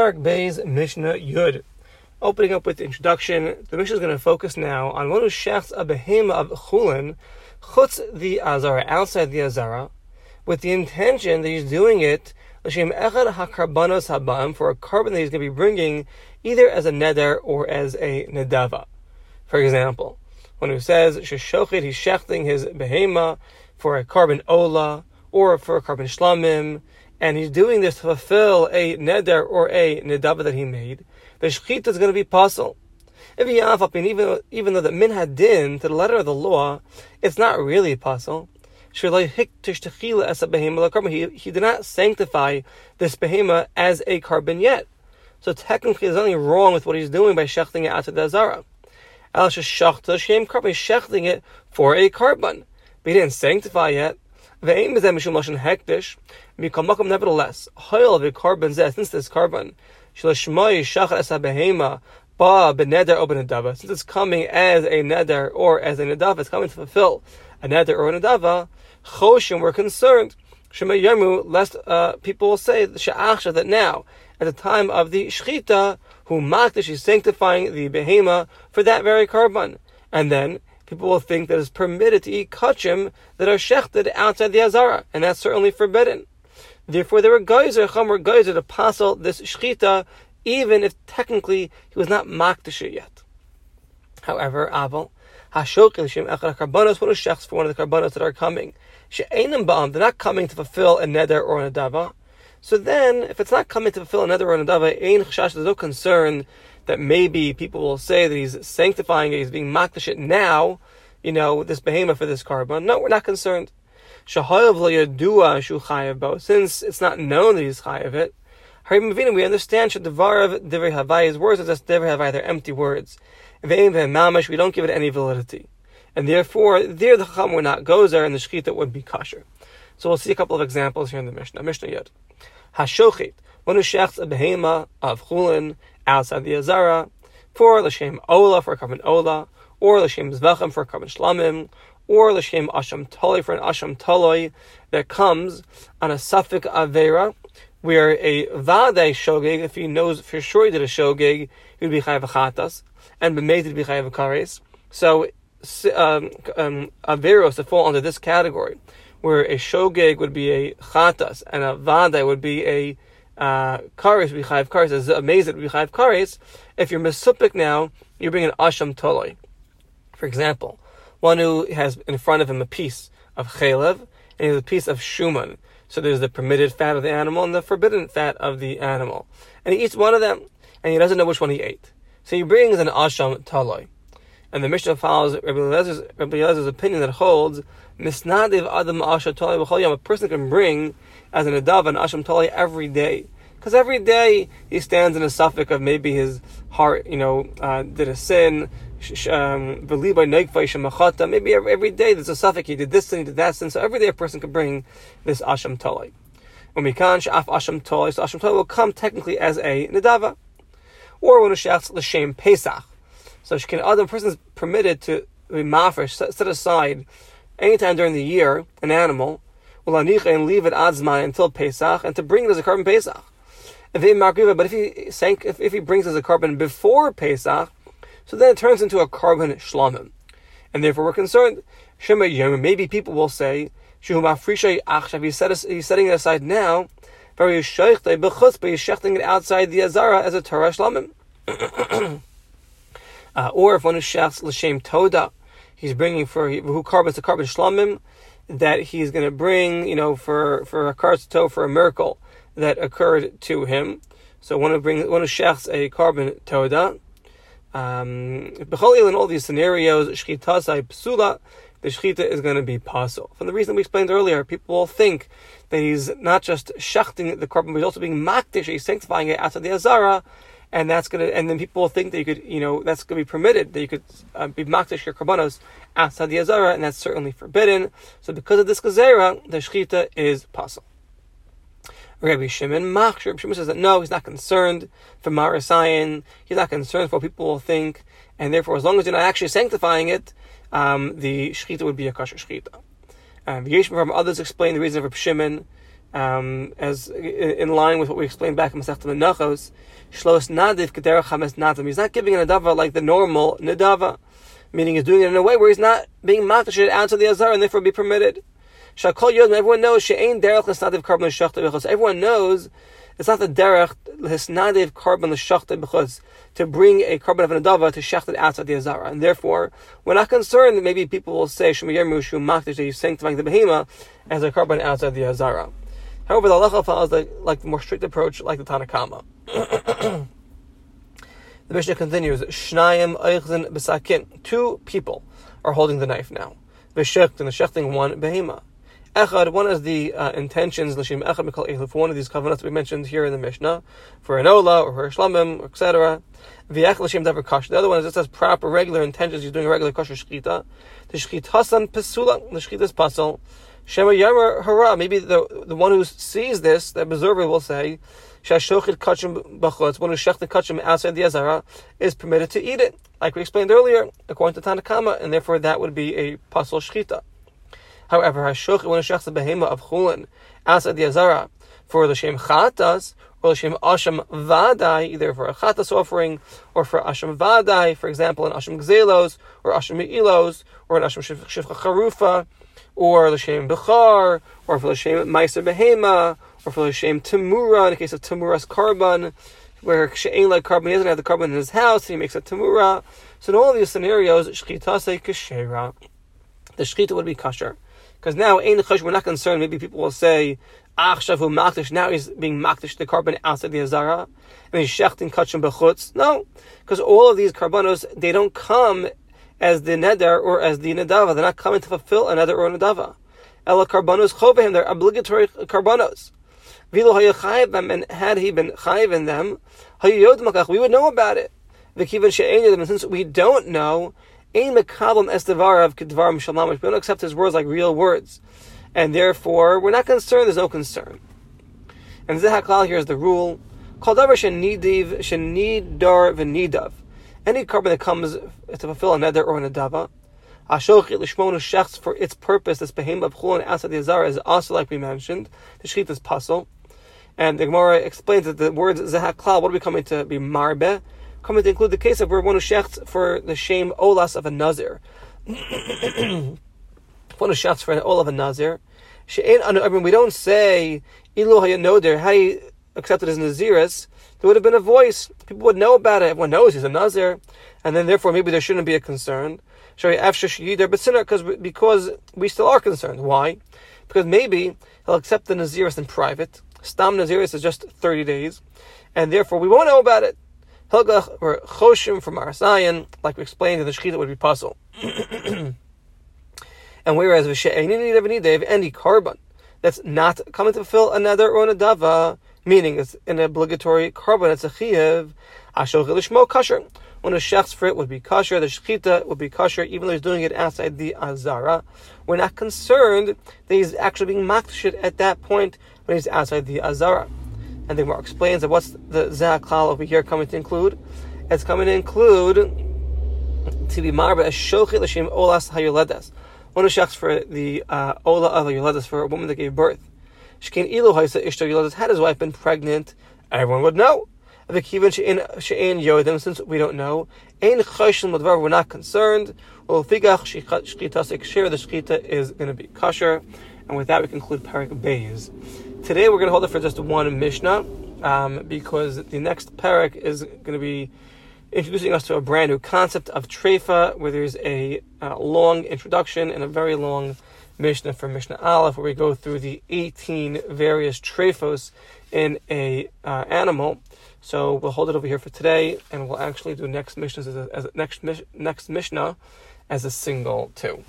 Parak Beis Mishnah Yud. Opening up with the introduction, the Mishnah is going to focus now on one who shechts a behema of chulin, chutz the azara, outside the azara, with the intention that he's doing it l'shem echad hakarbanos habam, for a korban that he's going to be bringing either as a neder or as a nedava. For example, one who says sheshochit, he's shechting his behema for a korban ola, or for a korban shlamim, and he's doing this to fulfill a neder or a nedava that he made, the shechita is going to be possible. Even even though the min hadin to the letter of the law, it's not really possible. He, he did not sanctify this behema as a korban yet. So technically, there's nothing wrong with what he's doing by shechting it out to the azara. Korban, shechting it for a korban, but he didn't sanctify yet. Is that mishum lashon hektish. Mikamakom nevertheless, hoil korban zeh, since this korban, shalashmai shachar esa behema, ba beneder or benedava, since it's coming as a neder or as a nedava, it's coming to fulfill a neder or a nedava, choshim were concerned. Shema Yamu, lest uh, people will say that now, at the time of the shechita, who makdish is sanctifying the behema for that very korban, and then people will think that it's permitted to eat kachim that are shechted outside the azara, and that's certainly forbidden. Therefore, there were geyser, were geyser to passel this shechita, even if technically he was not makdish yet. However, aval hashokin shem echad karbanos, what is shechs for one of the karbanos that are coming? She'enim ba'am, they're not coming to fulfill a neder or a dava. So then, if it's not coming to fulfill another neder or dava, ein chashash, there's no concern that maybe people will say that he's sanctifying it, he's being makdash it now, you know, this behemoth for this korban. No, we're not concerned. Since it's not known that he's chayav it, we understand shadavarav divrei havai, words are just divrei havai, they're empty words. We don't give it any validity. And therefore, there the chacham were not gozer, and the shechita would be kosher. So we'll see a couple of examples here in the Mishnah. Mishnah Yud. Hashochit, one who shechts a behema of chulin, outside the Azara, for Lashem Ola for korban Ola, or Lashem Zvechem for korban Shlamim, or Lashem Asham Toloi for an Asham Toloi that comes on a safek Avera, where a Vade Shogeg, if he knows for sure he did a Shogeg, he would be Chayav Chatas, and Bemezid to be Chayav Kares. So, um, um, Averos to fall under this category, where a Shogeg would be a Chatas, and a Vade would be a uh, kares b'chayv kares is amazing b'chayv kares. If you're mesupik now, you bring an asham toloi. For example, one who has in front of him a piece of chalev and he has a piece of shuman. So there's the permitted fat of the animal and the forbidden fat of the animal, and he eats one of them, and he doesn't know which one he ate. So he brings an asham toloi. And the Mishnah follows Rabbi Eliezer Rabbi opinion that holds misnadiv adam asham toloi A person can bring as an adav and asham tali every day. Because every day he stands in a safek of maybe his heart, you know, uh, did a sin, um, maybe every, every day there's a safek, he did this sin, he did that sin, so every day a person can bring this asham tali. When we can't, shaf asham tali, so asham tali will come technically as a nedava. Or when a shafts l'shem pesach. So she can, other person is permitted to be mafresh, set aside anytime during the year, an animal, and leave it adzman until Pesach, and to bring it as a korban Pesach. But if he sank, if, if he brings it as a korban before Pesach, so then it turns into a korban shlamim, and therefore we're concerned. Maybe people will say, he's setting it aside now, but he's shechting it outside the Azara as a Torah shlamim. uh, or if one is shechs l'shem toda, he's bringing for who korban a korban shlamim, that he's going to bring, you know, for for a karsto for a miracle that occurred to him. So one of bring one of shechs a korban toda. Um, in all these scenarios, shchita psula, the shchita is going to be pasul. From the reason we explained earlier, people will think that he's not just shechting the korban, but he's also being makdish, he's sanctifying it after the azara, and that's gonna, and then people will think that you could, you know, that's gonna be permitted that you could uh, be makdish your karbanos outside the azara, and that's certainly forbidden. So because of this gazera, the shchita is possible. Rabbi Shimon Machshir. Shimon says that no, he's not concerned for Marasayan. He's not concerned for what people will think, and therefore, as long as you're not actually sanctifying it, um, the shchita would be a kosher shchita. Um, from others explain the reason for Shimon um, as in line with what we explained back in Masechta Menachos, Shlos Nadiv Kederach Natam. He's not giving a Nadava like the normal Nadava, meaning he's doing it in a way where he's not being Makdash out to the Azar and therefore be permitted. Shakol Yod, everyone knows, She'ain Derech Nadiv Korban Shachta Everyone knows it's not the derech hisnadev korban l'shachta because to bring a korban of an adava to shecht it outside the azara, and therefore we're not concerned that maybe people will say shemiyermu shu makdish that you sanctifying the behema as a korban outside the azara. However, the halacha follows the, like the more strict approach, like the Tanakama. the Mishnah continues: Shnayim eichzin besakin. Two people are holding the knife now. V'shecht and the shechting one behema. Echad, one of the uh, intentions, l'shem echad mikol one of these covenants we mentioned here in the Mishnah, for an ola or for a shlamim, etc. L'shem davar. The other one is just as proper, regular intentions, you're doing a regular kosher shchita. The shchitasan pesula, the shchita is pasul. Shema yamer hara, maybe the, the one who sees this, the observer will say, Shashochit kachim b'chutz, one who shech the kachim outside the azara, is permitted to eat it, like we explained earlier, according to Tanakama, and therefore that would be a pasul shchita. However, when a shechs a behema of chulin outside the Azara for the Shem Chatas, or the Shem Asham Vadai, either for a Chatas offering or for Asham Vadai, for example, an Asham Gzelos, or Asham Me'ilos, or an Asham Shifcha Charufa, or the Shem Bechar, or for the Shem Meiser Behema, or for the Shem Tamura, in the case of Tamura's korban, where She'ain like korban, he doesn't have the korban in his house, and he makes a Tamura. So in all these scenarios, Shchita say Kashera. The Shchita would be kosher. Because now, we're not concerned. Maybe people will say, Achshavu Makdish, now he's being Makdish the korban outside the Azara, and he's Shechtin Kachim Bechutz. No, because all of these karbanos, they don't come as the Neder or as the Nadava. They're not coming to fulfill a Neder or a Nadava. Ella karbanos chovehim, they're obligatory karbanos. Vilo hayachayev and had he been chayiv in them, we would know about it. And since we don't know, Ein mekablam estevarav kedvarim shalamish. We don't accept his words like real words, and therefore we're not concerned. There's no concern. And Zehaklal here is the rule: Kol davar shenidiv shenidar v'nidav. Any korban that comes to fulfill a neder or a nadava, Ashoch lishmonu shechts for its purpose, this behem of chulon the azara is also like we mentioned. The shechit is puzzle. And the Gemara explains that the words zehaklal, what are we coming to be marbe? coming to include the case of where one shechts for the shame olas of a nazir. one shechts for an olah of a nazir. We don't say ilu hayanoder. How he accepted as naziris? There would have been a voice. People would know about it. Everyone knows he's a nazir, and then therefore maybe there shouldn't be a concern. Because because we still are concerned. Why? Because maybe he'll accept the naziris in private. Stam naziris is just thirty days, and therefore we won't know about it. Hilgach or Choshim from Arasayan, like we explained, in the Shechita would be puzzle. and whereas V'she'enin any korban that's not coming to fulfill another or anadava, meaning it's an obligatory korban, it's a chiyev, ashol lishmo kasher. When a shechs for it would be kosher, the shechita would be kosher, even though he's doing it outside the azara. We're not concerned that he's actually being makdashit at that point when he's outside the azara. And the Gemara explains that what's the Zaklal over here coming to include? It's coming to include to be marba as shochet l'shem olas hayuledas. One of shachs for the uh, ola of hayuledas for a woman that gave birth. Shkein ilu haysa ishto yuledas. Had his wife been pregnant, everyone would know. V'kivan she'en yodim, since we don't know, ein chayshim l'dvar, we're not concerned. Well, figach shchita share the shchita is going to be kosher. And with that, we conclude Parak Beis. Today we're going to hold it for just one Mishnah um, because the next parak is going to be introducing us to a brand new concept of treifa, where there's a uh, long introduction and a very long Mishnah from Mishnah Aleph, where we go through the 18 various treifos in a uh, animal. So we'll hold it over here for today, and we'll actually do next Mishnah as a, as a next next Mishnah as a single too.